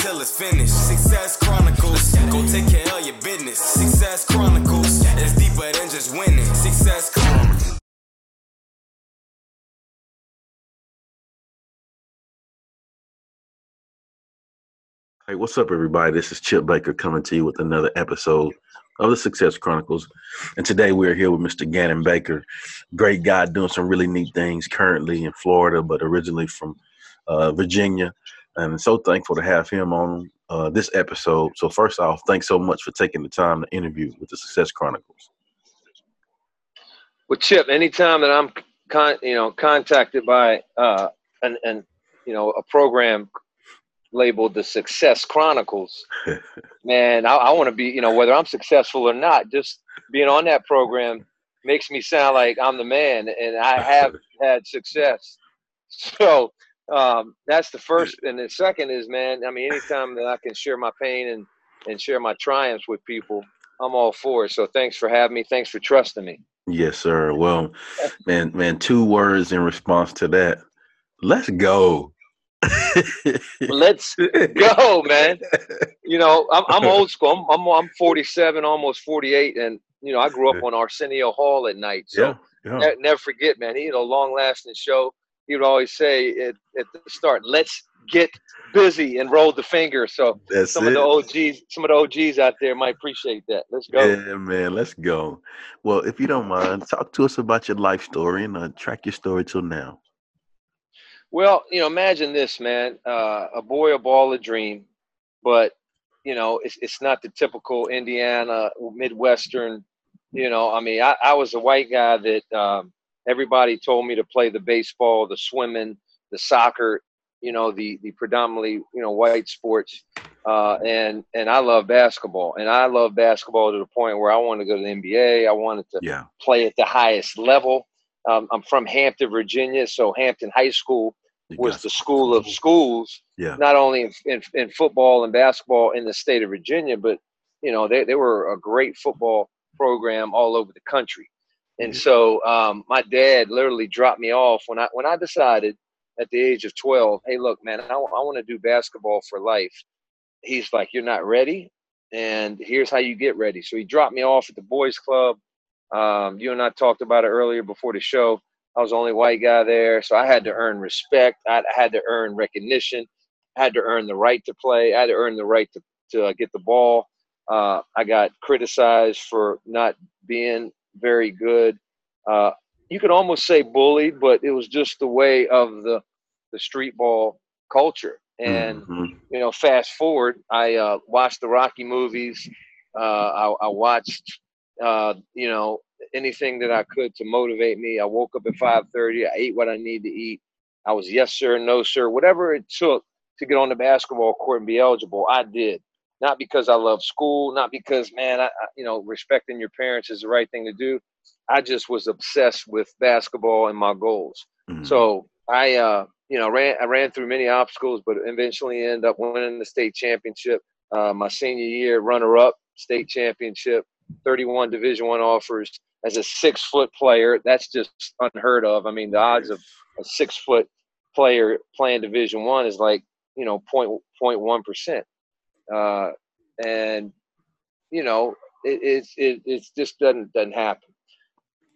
Until it's finished. Success Chronicles. Go take care of your business. Success Chronicles. It's deeper than just winning. Success Chronicles. Hey, what's up, everybody? This is Chip Baker coming to you with another episode of the Success Chronicles. And today we're here with Mr. Ganon Baker. Great guy doing some really neat things currently in Florida, but originally from uh, Virginia. And so thankful to have him on uh, this episode. So, first off, thanks so much for taking the time to interview with the Success Chronicles. Well, Chip, anytime that I'm con- you know contacted by uh, an, an you know a program labeled the Success Chronicles, man, I, I want to be you know whether I'm successful or not. Just being on that program makes me sound like I'm the man, and I have had success. So um, that's the first, and the second is, man. I mean, anytime that I can share my pain and and share my triumphs with people, I'm all for it. So thanks for having me. Thanks for trusting me. Yes, sir. Well, man, man, two words in response to that. Let's go. Let's go, man. You know, I'm, I'm old school. I'm, I'm I'm 47, almost 48, and you know, I grew up on Arsenio Hall at night. So Yeah, yeah. ne- never forget, man. He had a long-lasting show. He would always say at, at the start, "Let's get busy," and roll the finger. So That's some it. of the OGs, some of the OGs out there might appreciate that. Let's go. Yeah, man, let's go. Well, if you don't mind, talk to us about your life story and uh, track your story till now. Well, you know, imagine this, man. Uh, a boy, a ball, a dream, but you know, it's it's not the typical Indiana Midwestern. You know, I mean, I, I was a white guy that um, everybody told me to play the baseball, the swimming, the soccer. You know, the the predominantly you know white sports, uh, and and I love basketball, and I love basketball to the point where I wanted to go to the NBA. I wanted to Yeah. play at the highest level. Um, I'm from Hampton, Virginia, so Hampton High School was the school of schools, Yeah. not only in, in, in football and basketball in the state of Virginia, but you know they, they were a great football program all over the country. And so um, my dad literally dropped me off when I when I decided at the age of 12, hey, look, man, I, I want to do basketball for life. He's like, you're not ready, and here's how you get ready. So he dropped me off at the boys' club. Um, you and I talked about it earlier before the show. I was the only white guy there, so I had to earn respect. I, I had to earn recognition. I had to earn the right to play. I had to earn the right to to uh, get the ball. Uh, I got criticized for not being very good. Uh, you could almost say bullied, but it was just the way of the the street ball culture. And Mhm. you know, fast forward, I uh, watched the Rocky movies. Uh, I, I watched, uh, you know, anything that I could to motivate me. I woke up at 5:30. I ate what I need to eat. I was yes sir, no sir, whatever it took to get on the basketball court and be eligible. I did. Not because I love school, not because man, I, I, you know, respecting your parents is the right thing to do. I just was obsessed with basketball and my goals. Mhm. So I, uh, you know, ran I ran through many obstacles, but eventually ended up winning the state championship. Uh, my senior year, runner up, state championship, 31 Division One offers as a six foot player. That's just unheard of. I mean, the odds of a six foot player playing Division One is like you know point point one percent, uh, and you know it it it it's just doesn't doesn't happen.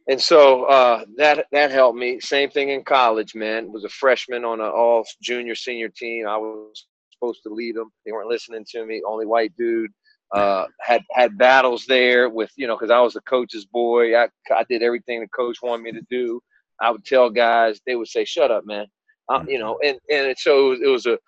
And so uh, that that helped me. Same thing in college, man. Was a freshman on an all junior senior team. I was supposed to lead them. They weren't listening to me. Only white dude. Uh, had had battles there with you know because I was the coach's boy. I I did everything the coach wanted me to do. I would tell guys. They would say, "Shut up, man." Uh, you know, and and it, so it was, it was a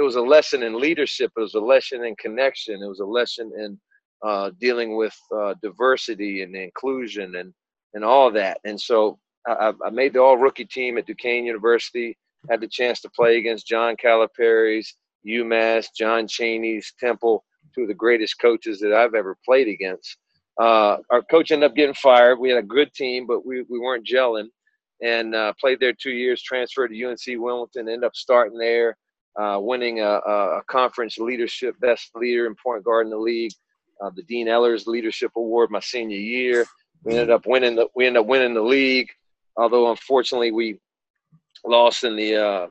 it was a lesson in leadership. It was a lesson in connection. It was a lesson in uh, dealing with uh, diversity and inclusion and and all that. And so I, I made the all rookie team at Duquesne University. Had the chance to play against John Calipari's, UMass, John Chaney's, Temple, two of the greatest coaches that I've ever played against. Uh, our coach ended up getting fired. We had a good team, but we, we weren't gelling. And uh, played there two years, transferred to UNC Wilmington, ended up starting there, uh, winning a, a, conference leadership best leader in point guard in the league, uh, the Dean Ehlers Leadership Award my senior year. We ended up winning the we ended up winning the league, although unfortunately we lost in the uh,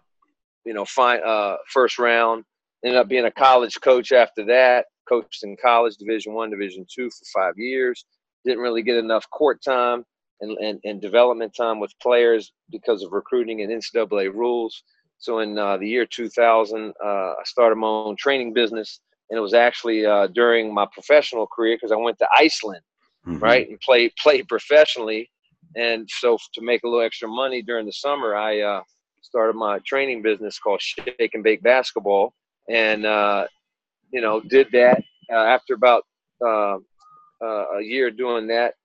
you know fine, uh, first round. Ended up being a college coach after that. Coached in college, Division One, Division Two for five years. Didn't really get enough court time and, and, and development time with players because of recruiting and NCAA rules. So in uh, the year 2000, uh, I started my own training business, and it was actually uh, during my professional career because I went to Iceland, mm-hmm. right, and played played professionally. And so to make a little extra money during the summer, I uh, started my training business called Shake and Bake Basketball, and uh, you know did that uh, after about a year doing that.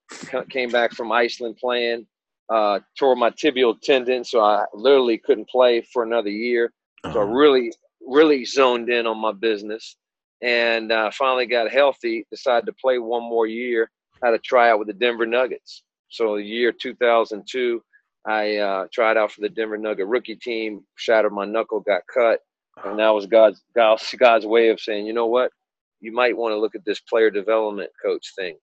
Came back from Iceland playing uh, tore my tibial tendon, so I literally couldn't play for another year. So I uh-huh. really, really zoned in on my business, and uh, finally got healthy. Decided to play one more year. Had a tryout with the Denver Nuggets. So the year 2002, I uh, tried out for the Denver Nugget rookie team. Shattered my knuckle, got cut, and that was God's God's, God's way of saying, you know what, you might want to look at this player development coach thing.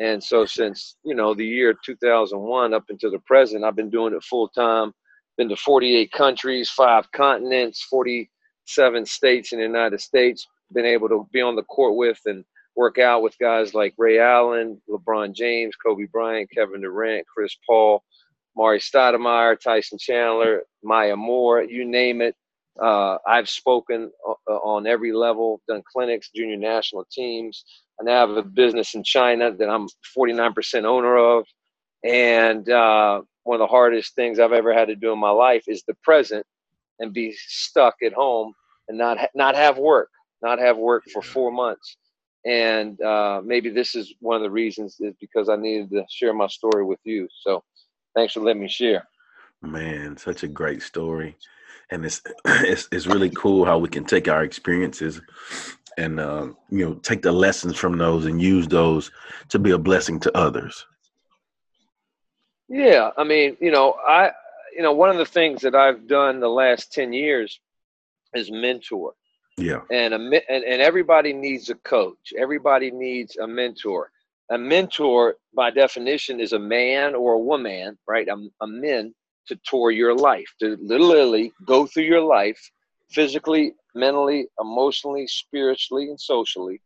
And so since, you know, the year 2001 up until the present, I've been doing it full time. Been to 48 countries, five continents, 47 states in the United States. Been able to be on the court with and work out with guys like Ray Allen, LeBron James, Kobe Bryant, Kevin Durant, Chris Paul, Amar'e Stoudemire, Tyson Chandler, Maya Moore, you name it. Uh, I've spoken uh, on every level, done clinics, junior national teams, I now have a business in China that I'm 49% owner of. And uh, one of the hardest things I've ever had to do in my life is the present and be stuck at home and not ha- not have work, not have work for four months. And uh, maybe this is one of the reasons is because I needed to share my story with you. So thanks for letting me share. Man, such a great story. And it's, it's it's really cool how we can take our experiences and uh, you know take the lessons from those and use those to be a blessing to others. Yeah i mean you know i you know one of the things that i've done the last 10 years is mentor. Yeah. And a and, and everybody needs a coach. Everybody needs a mentor. A mentor by definition is a man or a woman right? A, a men to tour your life to literally go through your life physically mentally, emotionally, spiritually, and socially,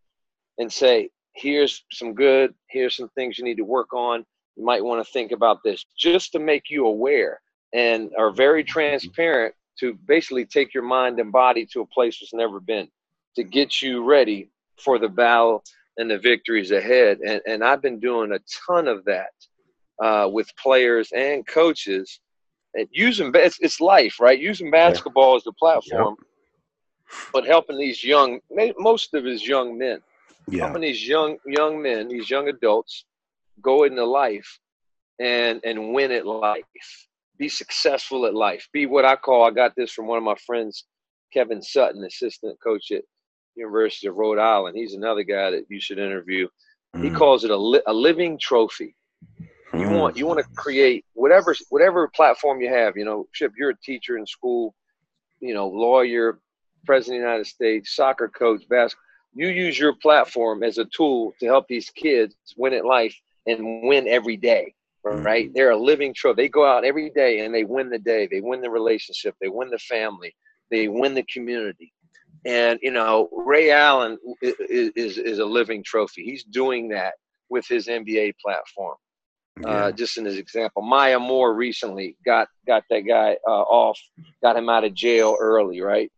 and say, here's some good, here's some things you need to work on. You might want to think about this just to make you aware and are very transparent to basically take your mind and body to a place it's never been to get you ready for the battle and the victories ahead. And, and I've been doing a ton of that uh, with players and coaches. And using it's, it's life, right? Using basketball as the platform yep but helping these young, most of his young men, yeah. helping these young young men, these young adults, go into life and and win at life, be successful at life, be what I call. I got this from one of my friends, Kevin Sutton, assistant coach at University of Rhode Island. He's another guy that you should interview. Mm. He calls it a, li- a living trophy. You mm. want you want to create whatever whatever platform you have. You know, Chip, you're a teacher in school, you know, lawyer, president of the United States, soccer coach, basketball. You use your platform as a tool to help these kids win at life and win every day. Right? Mm-hmm. They're a living trophy. They go out every day and they win the day. They win the relationship. They win the family. They win the community. And you know, Ray Allen is is, is a living trophy. He's doing that with his NBA platform. Uh, yeah. Uh, just in his example, Maya Moore recently got got that guy uh, off, got him out of jail early, right?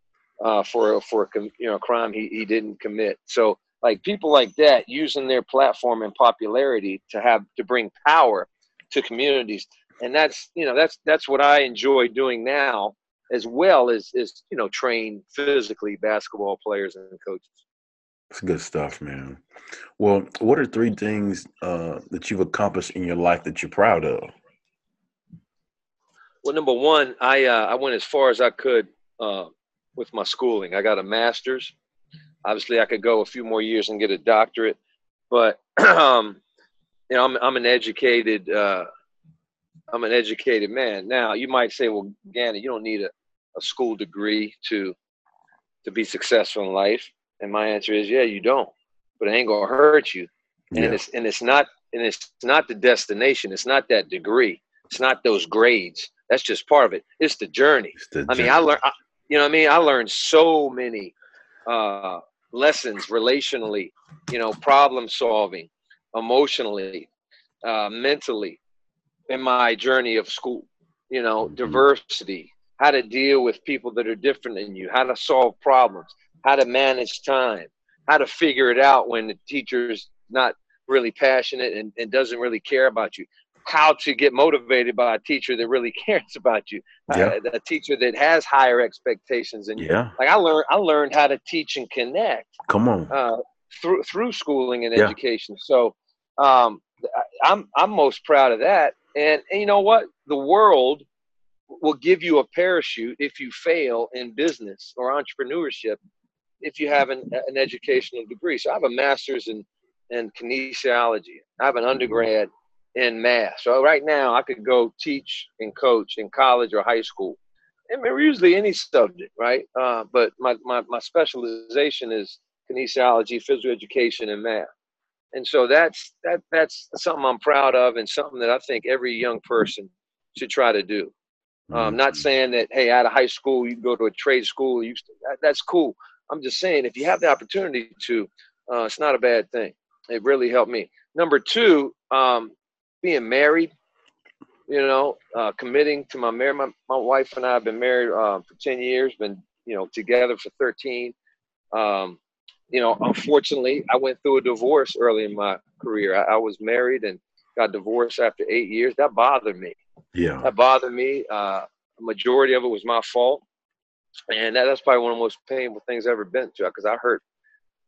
uh, for for a you know crime he, he didn't commit. So like people like that using their platform and popularity to have to bring power to communities, and that's you know that's that's what I enjoy doing now, as well as is you know train physically basketball players and coaches. It's good stuff, man. Well, what are three things uh, that you've accomplished in your life that you're proud of? Well, number one, I uh, I went as far as I could uh, with my schooling. I got a master's. obviously, I could go a few more years and get a doctorate, but um, you know, I'm I'm an educated uh, I'm an educated man. Now, you might say, well, Ganon, you don't need a, a school degree to to be successful in life. And my answer is, yeah, you don't. But it ain't gonna hurt you. And yeah. it's and it's not and it's not the destination. It's not that degree. It's not those grades. That's just part of it. It's the journey. It's the I journey. mean, I learned. You know what I mean? I learned so many uh, lessons relationally. You know, problem solving, emotionally, uh, mentally, in my journey of school. You know, mm-hmm. diversity, how to deal with people that are different than you, how to solve problems, how to manage time, how to figure it out when the teacher's not really passionate and, and doesn't really care about you, how to get motivated by a teacher that really cares about you, yeah. uh, a teacher that has higher expectations than you. Yeah. Like I learned, I learned how to teach and connect. Come on. Uh, through through schooling and yeah. education. So um, I'm I'm most proud of that. And, and you know what? The world will give you a parachute if you fail in business or entrepreneurship if you have an, an educational degree. So I have a master's in, in kinesiology. I have an undergrad in math. So right now I could go teach and coach in college or high school. I mean, usually any subject, right? Uh, but my, my, my specialization is kinesiology, physical education, and math. And so that's that that's something I'm proud of and something that I think every young person should try to do. Um, not mm-hmm. saying that hey, out of high school you go to a trade school, you that, that's cool. I'm just saying if you have the opportunity to, uh, it's not a bad thing. It really helped me. Number two, um, being married, you know, uh, committing to my marriage. My, my wife and I have been married uh, for 10 years, been, you know, together for 13. Um, you know, unfortunately, I went through a divorce early in my career. I, I, was married and got divorced after eight years. That bothered me. Yeah, that bothered me. Uh, majority of it was my fault, and that, that's probably one of the most painful things I've ever been through because I hurt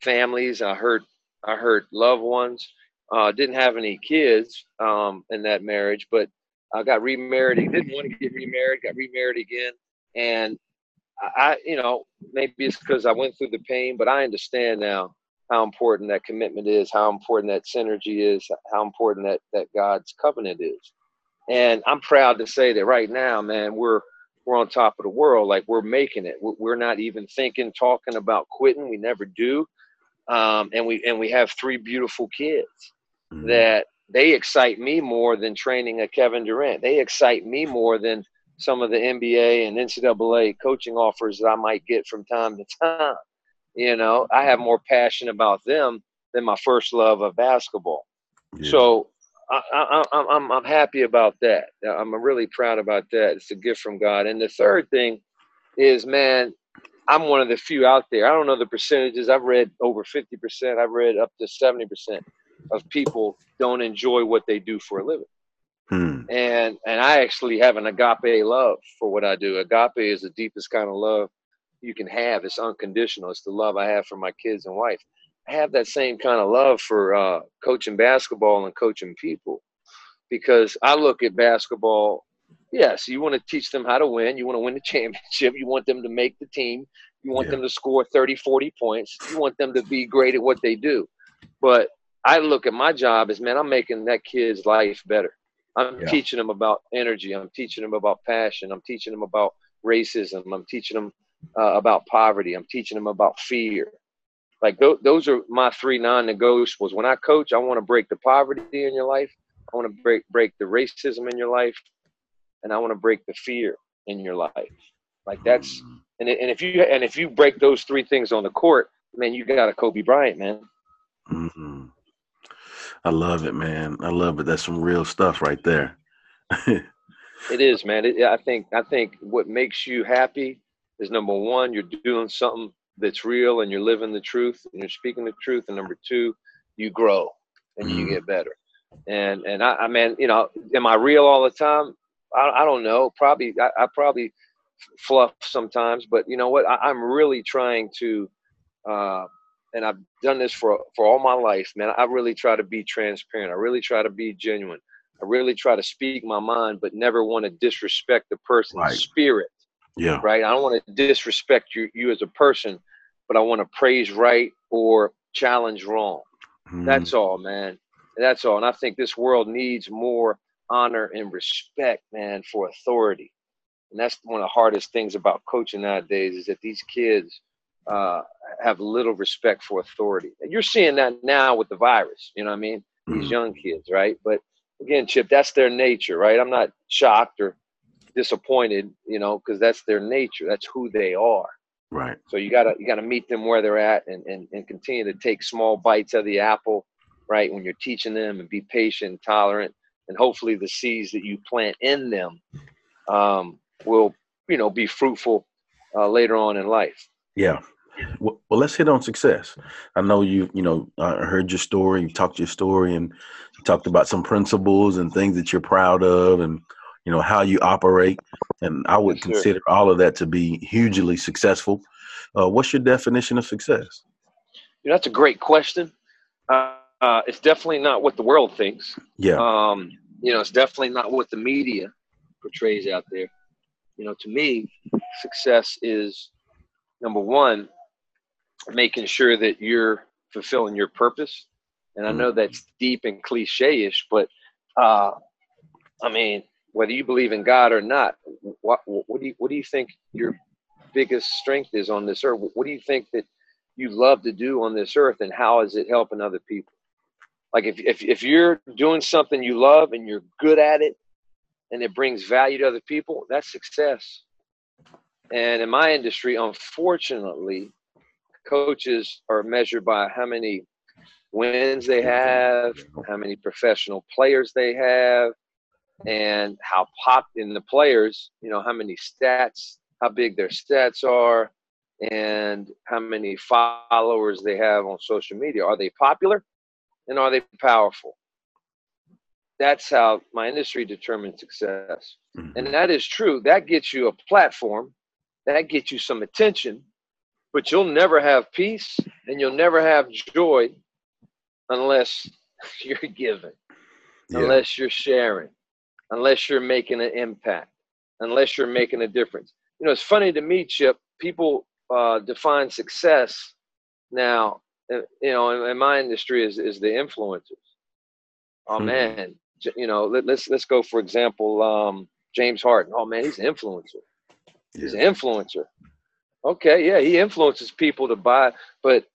families. I hurt I hurt loved ones. Uh, didn't have any kids um, in that marriage, but I got remarried. Didn't want to get remarried. Got remarried again, and I, you know, maybe it's because I went through the pain, but I understand now how important that commitment is, how important that synergy is, how important that that God's covenant is. And I'm proud to say that right now, man, we're we're on top of the world. Like we're making it. We're not even thinking, talking about quitting. We never do. Um, and we and we have three beautiful kids mm-hmm. that they excite me more than training a Kevin Durant. They excite me more than some of the NBA and NCAA coaching offers that I might get from time to time. You know, I have more passion about them than my first love of basketball. Yeah. So I, I, I'm I'm happy about that. I'm really proud about that. It's a gift from God. And the third thing is, man, I'm one of the few out there. I don't know the percentages. I've read over 50%. I've read up to 70% of people don't enjoy what they do for a living. Hmm. And and I actually have an agape love for what I do. Agape is the deepest kind of love you can have. It's unconditional. It's the love I have for my kids and wife. Have that same kind of love for uh, coaching basketball and coaching people because I look at basketball. Yes, you want to teach them how to win. You want to win the championship. You want them to make the team. You want yeah. them to score 30, 40 points. You want them to be great at what they do. But I look at my job as, man, I'm making that kid's life better. I'm yeah. teaching them about energy. I'm teaching them about passion. I'm teaching them about racism. I'm teaching them uh, about poverty. I'm teaching them about fear. Like th- those are my three non-negotiables. When I coach, I want to break the poverty in your life. I want to break break the racism in your life, and I want to break the fear in your life. Like that's and and if you and if you break those three things on the court, man, you got a Kobe Bryant, man. Mm-hmm. I love it, man. I love it. That's some real stuff right there. it is, man. It, I think I think what makes you happy is number one, you're doing something that's real and you're living the truth and you're speaking the truth. And number two, you grow and mm. you get better. And and I, I mean, you know, am I real all the time? I, I don't know. Probably I, I probably fluff sometimes, but you know what? I, am really trying to uh, and I've done this for for all my life, man. I really try to be transparent. I really try to be genuine. I really try to speak my mind, but never want to disrespect the person's right. spirit. Yeah. Right. I don't want to disrespect you you as a person, but I want to praise right or challenge wrong. Mm. That's all, man. That's all. And I think this world needs more honor and respect, man, for authority. And that's one of the hardest things about coaching nowadays is that these kids uh, have little respect for authority. And you're seeing that now with the virus. You know what I mean? These mm. young kids, right? But again, Chip, that's their nature, right? I'm not shocked or disappointed, you know, because that's their nature. That's who they are. Right. So you gotta you gotta meet them where they're at and, and, and continue to take small bites of the apple, right? When you're teaching them and be patient, tolerant, and hopefully the seeds that you plant in them um, will, you know, be fruitful uh, later on in life. Yeah. Well, well, let's hit on success. I know you, you know, I heard your story, you talked your story, and you talked about some principles and things that you're proud of, and you know how you operate. And I would consider all of that to be hugely successful. Uh, what's your definition of success? You know, that's a great question. Uh, uh, it's definitely not what the world thinks. Yeah. Um, you know, it's definitely not what the media portrays out there. You know, to me, success is number one, making sure that you're fulfilling your purpose. And I know mm-hmm. that's deep and cliche ish, but uh, I mean, whether you believe in God or not, what, what do you what do you think your biggest strength is on this earth? What do you think that you love to do on this earth, and how is it helping other people? Like if if if you're doing something you love and you're good at it, and it brings value to other people, that's success. And in my industry, unfortunately, coaches are measured by how many wins they have, how many professional players they have, and how pop in the players, you know, how many stats, how big their stats are, and how many followers they have on social media. Are they popular and are they powerful? That's how my industry determines success. Mm-hmm. And that is true. That gets you a platform, that gets you some attention, but you'll never have peace and you'll never have joy unless you're giving, yeah. unless you're sharing, unless you're making an impact, unless you're making a difference. You know, it's funny to me, Chip. People uh, define success now. Uh, you know, in, in, my industry, is is the influencers. Oh hmm. man, you know, let, us let's, let's go for example, um, James Harden. Oh man, he's an influencer. He's an influencer. Okay, yeah, he influences people to buy, but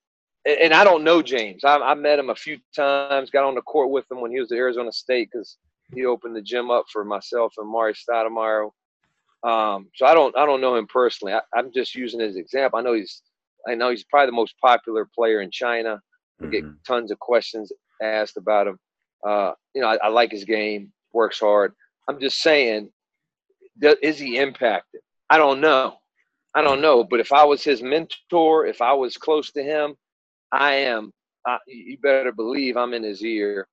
and I don't know James. I, I met him a few times. Got on the court with him when he was at Arizona State because he opened the gym up for myself and Amar'e Stoudemire. Um, so I don't I don't know him personally. I, am just using his example. I know he's I know he's probably the most popular player in China. I get mm-hmm. tons of questions asked about him. Uh, you know, I, I, like his game. Works hard. I'm just saying, is he impacted? I don't know. I don't know. But if I was his mentor, if I was close to him, I am. Uh, you better believe I'm in his ear.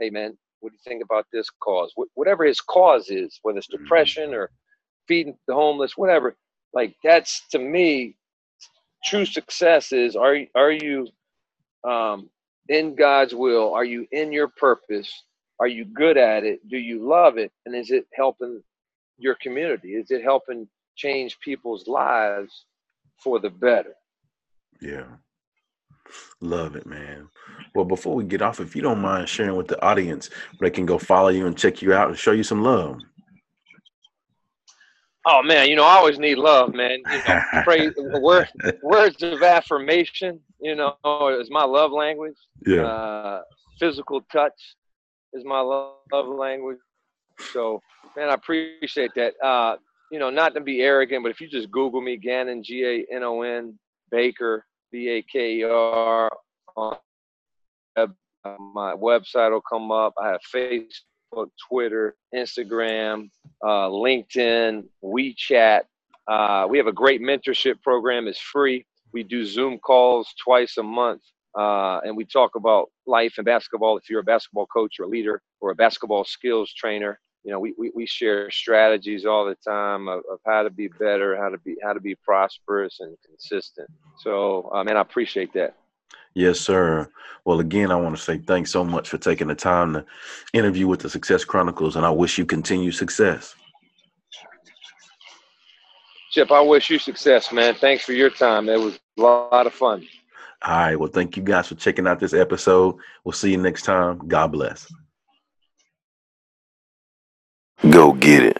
Hey, man, what do you think about this cause? Wh- whatever his cause is, whether it's mm-hmm. depression or feeding the homeless, whatever. Like that's to me, true success is are are you um, in God's will? Are you in your purpose? Are you good at it? Do you love it? And is it helping your community? Is it helping change people's lives for the better? Yeah. Love it, man. Well, before we get off, if you don't mind sharing with the audience, they can go follow you and check you out and show you some love. Oh man, you know I always need love, man. You know, pray words, words of affirmation. You know, is my love language. Yeah. Uh, physical touch is my love, love language. So, man, I appreciate that. Uh, you know, not to be arrogant, but if you just Google me, Ganon G A N O N Baker B A K E R on my website will come up. I have Facebook, Twitter, Instagram, uh, LinkedIn, WeChat. Uh, we have a great mentorship program. It's free. We do Zoom calls twice a month, uh, and we talk about life and basketball. If you're a basketball coach or a leader or a basketball skills trainer, you know, we, we, we share strategies all the time of, of how to be better, how to be how to be prosperous and consistent. So, uh, man, I appreciate that. Yes, sir. Well, again, I want to say thanks so much for taking the time to interview with the Success Chronicles, and I wish you continued success. Chip, I wish you success, man. Thanks for your time. It was a lot of fun. All right. Well, thank you guys for checking out this episode. We'll see you next time. God bless. Go get it.